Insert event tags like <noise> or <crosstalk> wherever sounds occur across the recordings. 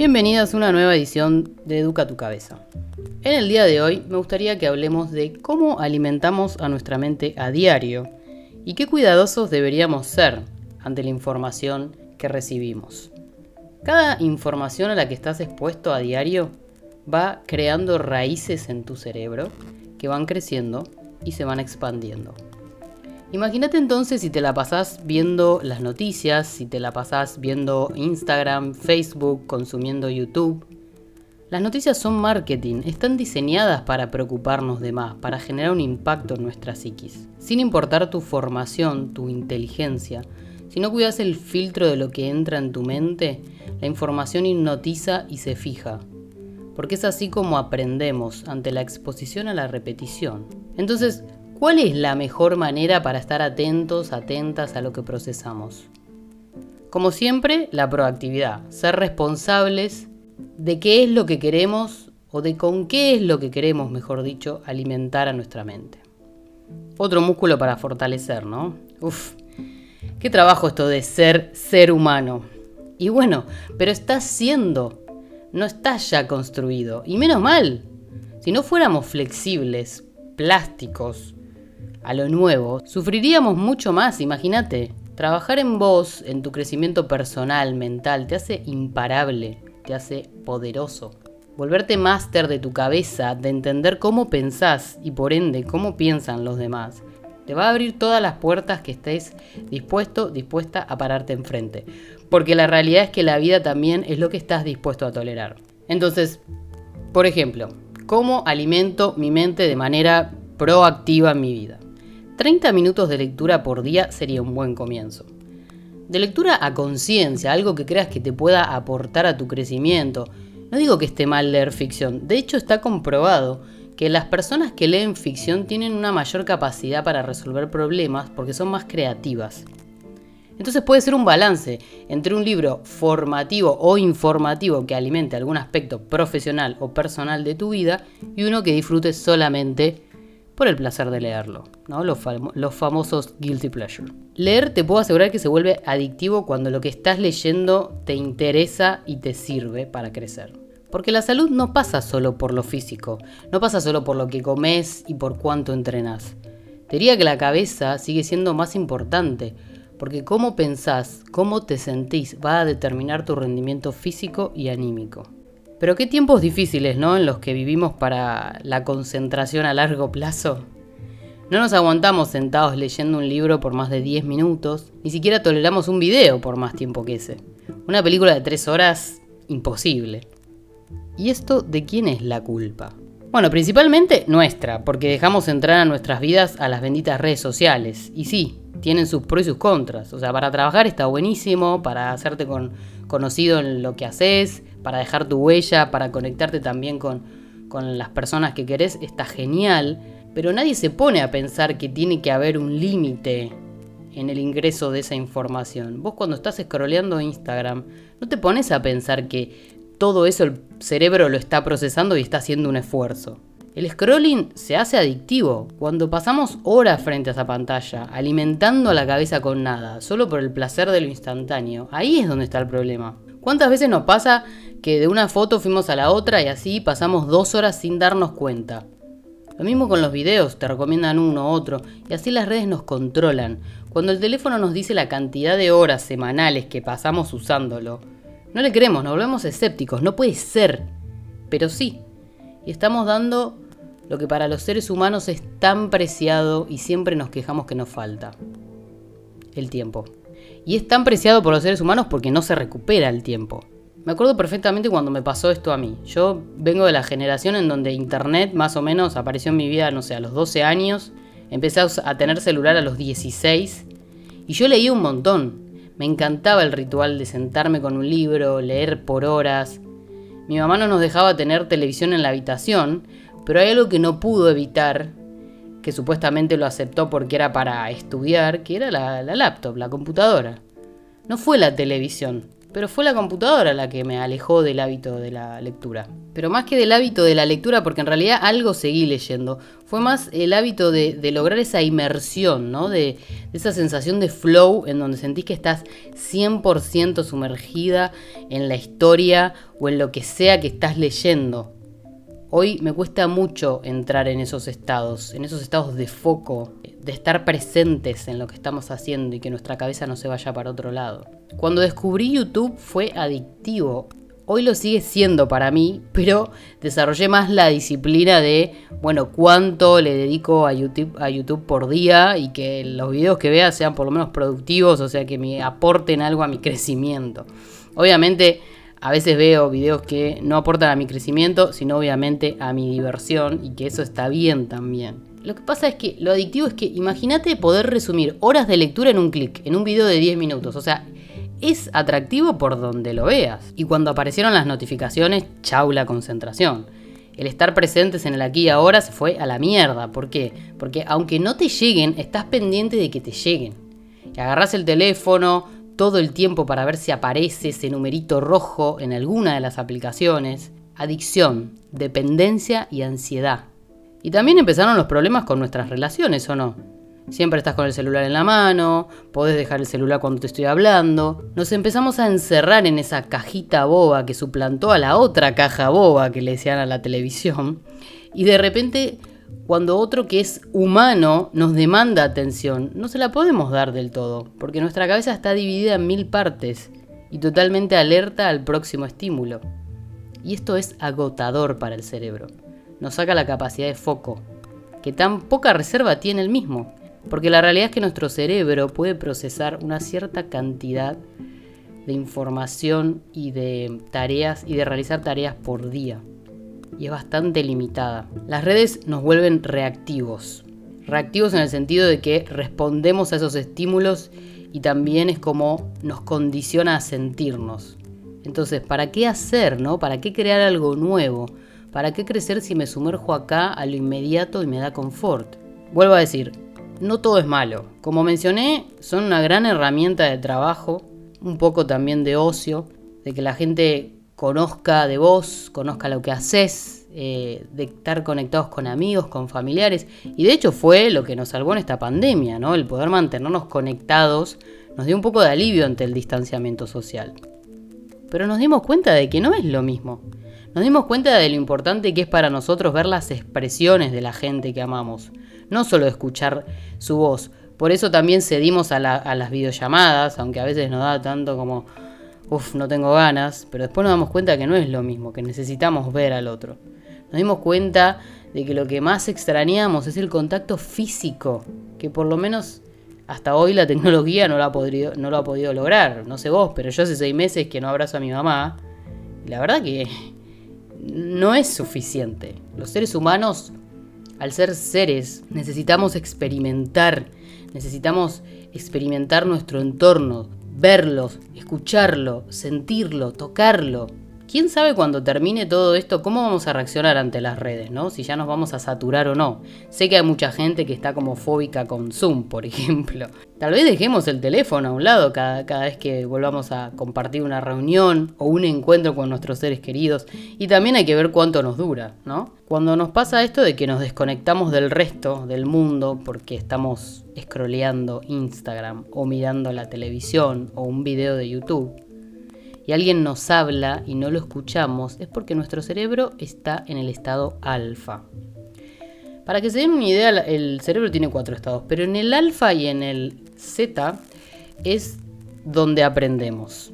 Bienvenidas a una nueva edición de Educa tu cabeza. En el día de hoy me gustaría que hablemos de cómo alimentamos a nuestra mente a diario y qué cuidadosos deberíamos ser ante la información que recibimos. Cada información a la que estás expuesto a diario va creando raíces en tu cerebro que van creciendo y se van expandiendo. Imagínate entonces si te la pasás viendo las noticias, si te la pasás viendo Instagram, Facebook, consumiendo YouTube. Las noticias son marketing, están diseñadas para preocuparnos de más, para generar un impacto en nuestra psiquis. Sin importar tu formación, tu inteligencia, si no cuidas el filtro de lo que entra en tu mente, la información hipnotiza y se fija. Porque es así como aprendemos ante la exposición a la repetición. Entonces, ¿Cuál es la mejor manera para estar atentos, atentas a lo que procesamos? Como siempre, la proactividad, ser responsables de qué es lo que queremos o de con qué es lo que queremos, mejor dicho, alimentar a nuestra mente. Otro músculo para fortalecer, ¿no? Uf, qué trabajo esto de ser ser humano. Y bueno, pero está siendo, no está ya construido. Y menos mal, si no fuéramos flexibles, plásticos, a lo nuevo, sufriríamos mucho más, imagínate. Trabajar en vos, en tu crecimiento personal, mental, te hace imparable, te hace poderoso. Volverte máster de tu cabeza, de entender cómo pensás y por ende cómo piensan los demás, te va a abrir todas las puertas que estés dispuesto, dispuesta a pararte enfrente. Porque la realidad es que la vida también es lo que estás dispuesto a tolerar. Entonces, por ejemplo, ¿cómo alimento mi mente de manera proactiva en mi vida? 30 minutos de lectura por día sería un buen comienzo. De lectura a conciencia, algo que creas que te pueda aportar a tu crecimiento. No digo que esté mal leer ficción, de hecho está comprobado que las personas que leen ficción tienen una mayor capacidad para resolver problemas porque son más creativas. Entonces puede ser un balance entre un libro formativo o informativo que alimente algún aspecto profesional o personal de tu vida y uno que disfrutes solamente por el placer de leerlo, ¿no? los, los famosos guilty pleasure. Leer te puedo asegurar que se vuelve adictivo cuando lo que estás leyendo te interesa y te sirve para crecer. Porque la salud no pasa solo por lo físico, no pasa solo por lo que comes y por cuánto entrenas. Diría que la cabeza sigue siendo más importante, porque cómo pensás, cómo te sentís va a determinar tu rendimiento físico y anímico. Pero qué tiempos difíciles, ¿no? En los que vivimos para la concentración a largo plazo. No nos aguantamos sentados leyendo un libro por más de 10 minutos, ni siquiera toleramos un video por más tiempo que ese. Una película de 3 horas, imposible. ¿Y esto de quién es la culpa? Bueno, principalmente nuestra, porque dejamos entrar a nuestras vidas a las benditas redes sociales. Y sí, tienen sus pros y sus contras. O sea, para trabajar está buenísimo, para hacerte con, conocido en lo que haces, para dejar tu huella, para conectarte también con, con las personas que querés, está genial, pero nadie se pone a pensar que tiene que haber un límite en el ingreso de esa información. Vos cuando estás scrolleando Instagram, no te pones a pensar que todo eso el cerebro lo está procesando y está haciendo un esfuerzo. El scrolling se hace adictivo cuando pasamos horas frente a esa pantalla, alimentando la cabeza con nada, solo por el placer de lo instantáneo. Ahí es donde está el problema. ¿Cuántas veces nos pasa que de una foto fuimos a la otra y así pasamos dos horas sin darnos cuenta? Lo mismo con los videos, te recomiendan uno u otro, y así las redes nos controlan. Cuando el teléfono nos dice la cantidad de horas semanales que pasamos usándolo, no le creemos, nos volvemos escépticos, no puede ser. Pero sí, y estamos dando lo que para los seres humanos es tan preciado y siempre nos quejamos que nos falta. El tiempo. Y es tan preciado por los seres humanos porque no se recupera el tiempo. Me acuerdo perfectamente cuando me pasó esto a mí. Yo vengo de la generación en donde Internet más o menos apareció en mi vida, no sé, a los 12 años. Empecé a tener celular a los 16. Y yo leía un montón. Me encantaba el ritual de sentarme con un libro, leer por horas. Mi mamá no nos dejaba tener televisión en la habitación, pero hay algo que no pudo evitar, que supuestamente lo aceptó porque era para estudiar, que era la, laptop, la computadora. No fue la televisión, pero fue la computadora la que me alejó del hábito de la lectura. Pero más que del hábito de la lectura, porque en realidad algo seguí leyendo, fue más el hábito de, lograr esa inmersión, ¿no? De, de, esa sensación de flow en donde sentís que estás 100% sumergida en la historia o en lo que sea que estás leyendo. Hoy me cuesta mucho entrar en esos estados, en esos estados de foco, de estar presentes en lo que estamos haciendo y que nuestra cabeza no se vaya para otro lado. Cuando descubrí YouTube fue adictivo. Hoy lo sigue siendo para mí, pero desarrollé más la disciplina de, bueno, cuánto le dedico a YouTube, a YouTube por día y que los videos que vea sean por lo menos productivos, o sea, que me aporten algo a mi crecimiento. Obviamente a veces veo videos que no aportan a mi crecimiento, sino obviamente a mi diversión y que eso está bien también. Lo que pasa es que lo adictivo es que imagínate poder resumir horas de lectura en un clic, en un video de 10 minutos. O sea, es atractivo por donde lo veas. Y cuando aparecieron las notificaciones, chau la concentración. El estar presentes en el aquí y ahora se fue a la mierda. ¿Por qué? Porque aunque no te lleguen, estás pendiente de que te lleguen. Y agarras el teléfono, todo el tiempo para ver si aparece ese numerito rojo en alguna de las aplicaciones. Adicción, dependencia y ansiedad. Y también empezaron los problemas con nuestras relaciones, ¿o no? Siempre estás con el celular en la mano, podés dejar el celular cuando te estoy hablando. Nos empezamos a encerrar en esa cajita boba que suplantó a la otra caja boba que le decían a la televisión. Y de repente cuando otro que es humano nos demanda atención, no se la podemos dar del todo, porque nuestra cabeza está dividida en mil partes y totalmente alerta al próximo estímulo. Y esto es agotador para el cerebro. Nos saca la capacidad de foco, que tan poca reserva tiene el mismo, porque la realidad es que nuestro cerebro puede procesar una cierta cantidad de información y de tareas y de realizar tareas por día y es bastante limitada. Las redes nos vuelven reactivos. Reactivos en el sentido de que respondemos a esos estímulos y también es como nos condiciona a sentirnos. Entonces, ¿para qué hacer, no? ¿Para qué crear algo nuevo? ¿Para qué crecer si me sumerjo acá a lo inmediato y me da confort? Vuelvo a decir, no todo es malo. Como mencioné, son una gran herramienta de trabajo, un poco también de ocio, de que la gente conozca de vos, conozca lo que haces, eh, de estar conectados con amigos, con familiares. Y de hecho fue lo que nos salvó en esta pandemia, ¿no? El poder mantenernos conectados nos dio un poco de alivio ante el distanciamiento social. Pero nos dimos cuenta de que no es lo mismo. Nos dimos cuenta de lo importante que es para nosotros ver las expresiones de la gente que amamos, no solo escuchar su voz. Por eso también cedimos a, a las videollamadas, aunque a veces nos da tanto como, uff, no tengo ganas, pero después nos damos cuenta que no es lo mismo, que necesitamos ver al otro. Nos dimos cuenta de que lo que más extrañamos es el contacto físico, que por lo menos hasta hoy la tecnología no lo ha podido, no lo ha podido lograr. No sé vos, pero yo hace seis meses que no abrazo a mi mamá. Y la verdad que no es suficiente. Los seres humanos, al ser seres, necesitamos experimentar, necesitamos experimentar nuestro entorno, verlo, escucharlo, sentirlo, tocarlo. ¿Quién sabe cuando termine todo esto cómo vamos a reaccionar ante las redes, ¿no? Si ya nos vamos a saturar o no. Sé que hay mucha gente que está como fóbica con Zoom, por <laughs> ejemplo. Tal vez dejemos el teléfono a un lado cada, cada vez que volvamos a compartir una reunión o un encuentro con nuestros seres queridos. Y también hay que ver cuánto nos dura, ¿no? Cuando nos pasa esto de que nos desconectamos del resto del mundo porque estamos scrolleando Instagram o mirando la televisión o un video de YouTube y alguien nos habla y no lo escuchamos, es porque nuestro cerebro está en el estado alfa. Para que se den una idea, el cerebro tiene cuatro estados, pero en el alfa y en el zeta es donde aprendemos.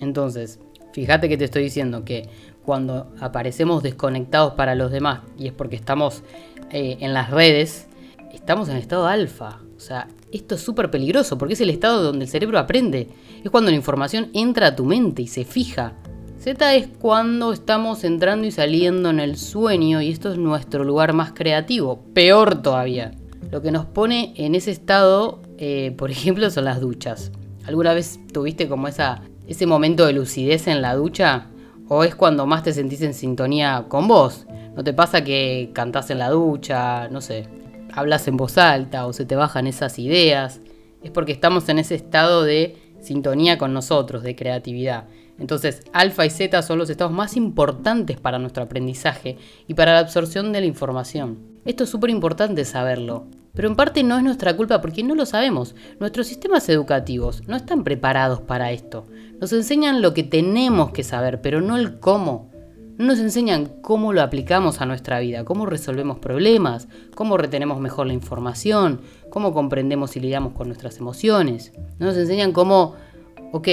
Entonces, fíjate que te estoy diciendo que cuando aparecemos desconectados para los demás, y es porque estamos eh, en las redes, estamos en estado alfa. O sea, esto es súper peligroso porque es el estado donde el cerebro aprende. Es cuando la información entra a tu mente y se fija. Z es cuando estamos entrando y saliendo en el sueño y esto es nuestro lugar más creativo. Peor todavía. Lo que nos pone en ese estado, eh, por ejemplo, son las duchas. ¿Alguna vez tuviste como esa, ese momento de lucidez en la ducha? ¿O es cuando más te sentís en sintonía con vos? ¿No te pasa que cantás en la ducha? No sé hablas en voz alta o se te bajan esas ideas, es porque estamos en ese estado de sintonía con nosotros, de creatividad. Entonces, alfa y zeta son los estados más importantes para nuestro aprendizaje y para la absorción de la información. Esto es súper importante saberlo, pero en parte no es nuestra culpa porque no lo sabemos. Nuestros sistemas educativos no están preparados para esto. Nos enseñan lo que tenemos que saber, pero no el cómo. No nos enseñan cómo lo aplicamos a nuestra vida, cómo resolvemos problemas, cómo retenemos mejor la información, cómo comprendemos y lidiamos con nuestras emociones. No nos enseñan cómo ok,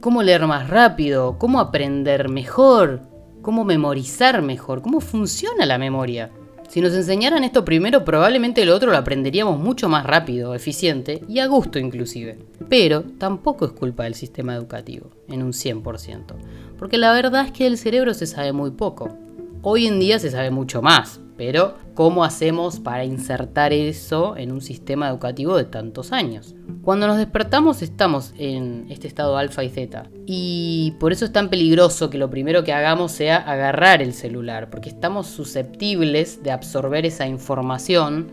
cómo leer más rápido, cómo aprender mejor, cómo memorizar mejor, cómo funciona la memoria. Si nos enseñaran esto primero, probablemente lo otro lo aprenderíamos mucho más rápido, eficiente y a gusto inclusive. Pero tampoco es culpa del sistema educativo, en un 100%, porque la verdad es que del cerebro se sabe muy poco. Hoy en día se sabe mucho más, pero ¿cómo hacemos para insertar eso en un sistema educativo de tantos años? Cuando nos despertamos estamos en este estado alfa y zeta. Y por eso es tan peligroso que lo primero que hagamos sea agarrar el celular, porque estamos susceptibles de absorber esa información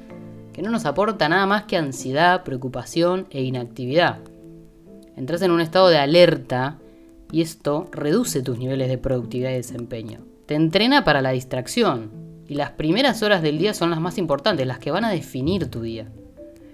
que no nos aporta nada más que ansiedad, preocupación e inactividad. Entras en un estado de alerta y esto reduce tus niveles de productividad y desempeño. Te entrena para la distracción, y las primeras horas del día son las más importantes, las que van a definir tu día.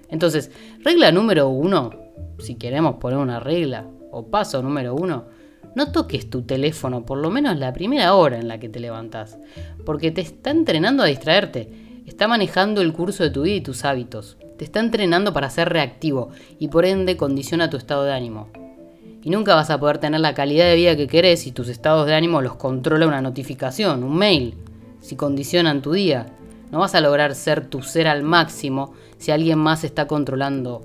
Entonces, regla número uno, si queremos poner una regla, o paso número uno, no toques tu teléfono por lo menos la primera hora en la que te levantás, porque te está entrenando a distraerte, está manejando el curso de tu vida y tus hábitos, te está entrenando para ser reactivo y por ende condiciona tu estado de ánimo. Y nunca vas a poder tener la calidad de vida que querés si tus estados de ánimo los controla una notificación, un mail, si condicionan tu día. No vas a lograr ser tu ser al máximo si alguien más está controlando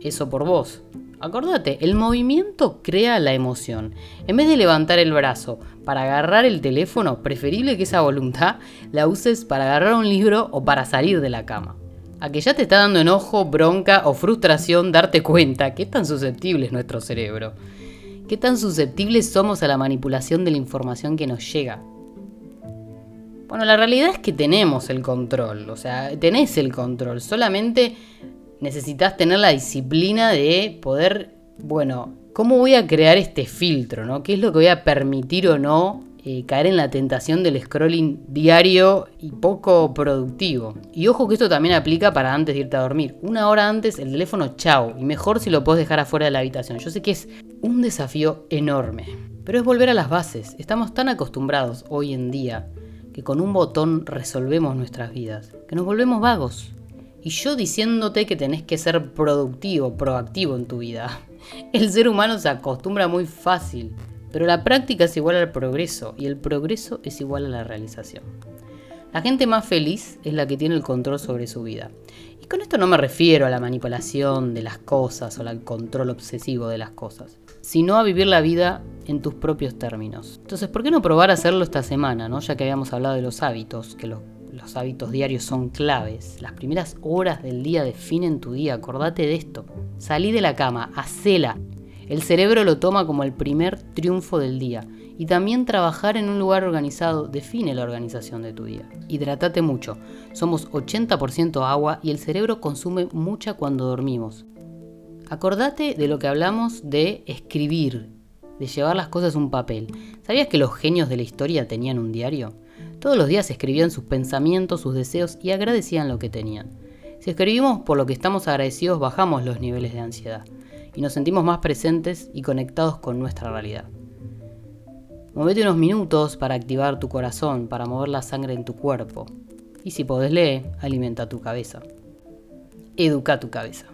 eso por vos. Acordate, el movimiento crea la emoción. En vez de levantar el brazo para agarrar el teléfono, preferible que esa voluntad la uses para agarrar un libro o para salir de la cama. A que ya te está dando enojo, bronca o frustración darte cuenta qué tan susceptible es nuestro cerebro. Qué tan susceptibles somos a la manipulación de la información que nos llega. Bueno, la realidad es que tenemos el control, o sea, tenés el control, solamente necesitas tener la disciplina de poder, bueno, ¿cómo voy a crear este filtro? ¿no? ¿Qué es lo que voy a permitir o no eh, caer en la tentación del scrolling diario y poco productivo? Y ojo que esto también aplica para antes de irte a dormir. Una hora antes el teléfono, chao, y mejor si lo puedes dejar afuera de la habitación. Yo sé que es un desafío enorme, pero es volver a las bases. Estamos tan acostumbrados hoy en día que con un botón resolvemos nuestras vidas, que nos volvemos vagos. Y yo diciéndote que tenés que ser productivo, proactivo en tu vida. <laughs> El ser humano se acostumbra muy fácil, pero la práctica es igual al progreso y el progreso es igual a la realización. La gente más feliz es la que tiene el control sobre su vida. Y con esto no me refiero a la manipulación de las cosas o al control obsesivo de las cosas sino a vivir la vida en tus propios términos. Entonces, ¿por qué no probar a hacerlo esta semana, ¿no? ya que habíamos hablado de los hábitos, que los, los hábitos diarios son claves? Las primeras horas del día definen tu día, acordate de esto. Salí de la cama, hacela. El cerebro lo toma como el primer triunfo del día. Y también trabajar en un lugar organizado define la organización de tu día. Hidratate mucho. Somos 80% agua y el cerebro consume mucha cuando dormimos. Acordate de lo que hablamos de escribir, de llevar las cosas a un papel. ¿Sabías que los genios de la historia tenían un diario? Todos los días escribían sus pensamientos, sus deseos y agradecían lo que tenían. Si escribimos por lo que estamos agradecidos, bajamos los niveles de ansiedad y nos sentimos más presentes y conectados con nuestra realidad. Movete unos minutos para activar tu corazón, para mover la sangre en tu cuerpo. Y si podés leer, alimenta tu cabeza. Educa tu cabeza.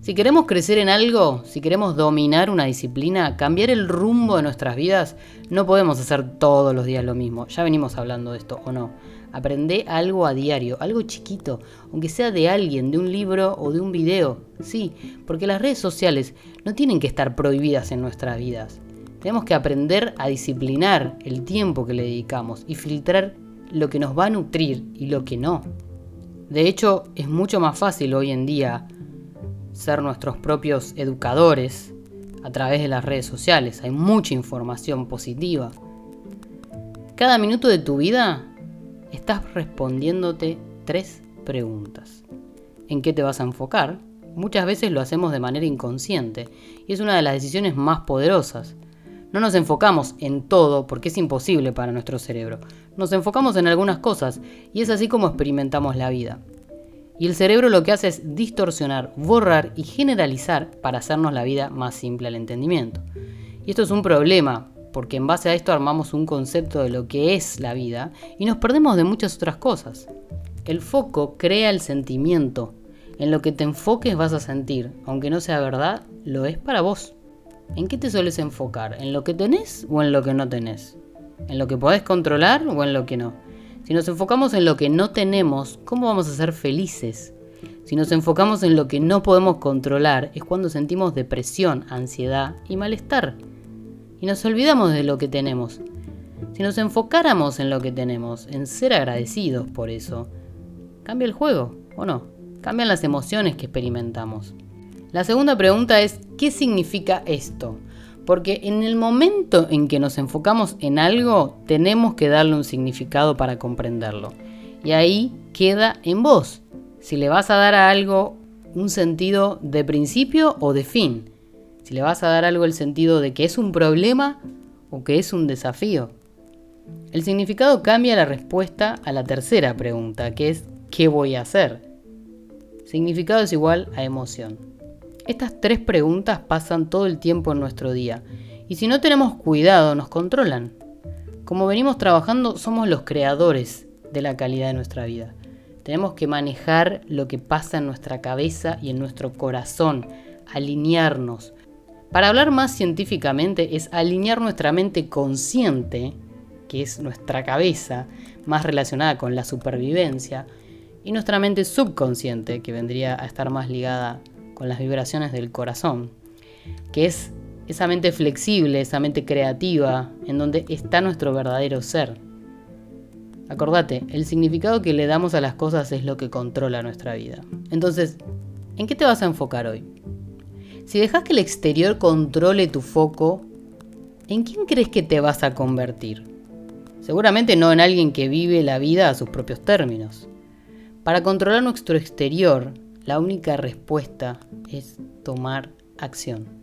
Si queremos crecer en algo, si queremos dominar una disciplina, cambiar el rumbo de nuestras vidas, no podemos hacer todos los días lo mismo. Ya venimos hablando de esto, ¿o no? Aprende algo a diario, algo chiquito, aunque sea de alguien, de un libro o de un video. Sí, porque las redes sociales no tienen que estar prohibidas en nuestras vidas. Tenemos que aprender a disciplinar el tiempo que le dedicamos y filtrar lo que nos va a nutrir y lo que no. De hecho, es mucho más fácil hoy en día ser nuestros propios educadores a través de las redes sociales. Hay mucha información positiva. Cada minuto de tu vida estás respondiéndote tres preguntas. ¿En qué te vas a enfocar? muchas veces lo hacemos de manera inconsciente y es una de las decisiones más poderosas. No nos enfocamos en todo porque es imposible para nuestro cerebro. Nos enfocamos en algunas cosas y es así como experimentamos la vida. Y el cerebro lo que hace es distorsionar, borrar y generalizar para hacernos la vida más simple al entendimiento. Y esto es un problema porque en base a esto armamos un concepto de lo que es la vida y nos perdemos de muchas otras cosas. El foco crea el sentimiento. En lo que te enfoques vas a sentir, aunque no sea verdad, lo es para vos. ¿En qué te sueles enfocar? ¿En lo que tenés o en lo que no tenés? ¿En lo que podés controlar o en lo que no? Si nos enfocamos en lo que no tenemos, ¿cómo vamos a ser felices? Si nos enfocamos en lo que no podemos controlar, es cuando sentimos depresión, ansiedad y malestar y nos olvidamos de lo que tenemos. Si nos enfocáramos en lo que tenemos, en ser agradecidos por eso, cambia el juego, ¿o no? Cambian las emociones que experimentamos. La segunda pregunta es, ¿qué significa esto? Porque en el momento en que nos enfocamos en algo, tenemos que darle un significado para comprenderlo. Y ahí queda en vos. Si le vas a dar a algo un sentido de principio o de fin si le vas a dar algo el sentido de que es un problema o que es un desafío. El significado cambia la respuesta a la tercera pregunta, que es ¿qué voy a hacer? Significado es igual a emoción. Estas tres preguntas pasan todo el tiempo en nuestro día y si no tenemos cuidado nos controlan. Como venimos trabajando somos los creadores de la calidad de nuestra vida. Tenemos que manejar lo que pasa en nuestra cabeza y en nuestro corazón, alinearnos, para hablar más científicamente es alinear nuestra mente consciente, que es nuestra cabeza, más relacionada con la supervivencia, y nuestra mente subconsciente, que vendría a estar más ligada con las vibraciones del corazón, que es esa mente flexible, esa mente creativa, en donde está nuestro verdadero ser. Acordate, el significado que le damos a las cosas es lo que controla nuestra vida. Entonces, ¿en qué te vas a enfocar hoy? Si dejas que el exterior controle tu foco, ¿en quién crees que te vas a convertir? Seguramente no en alguien que vive la vida a sus propios términos. Para controlar nuestro exterior, la única respuesta es tomar acción.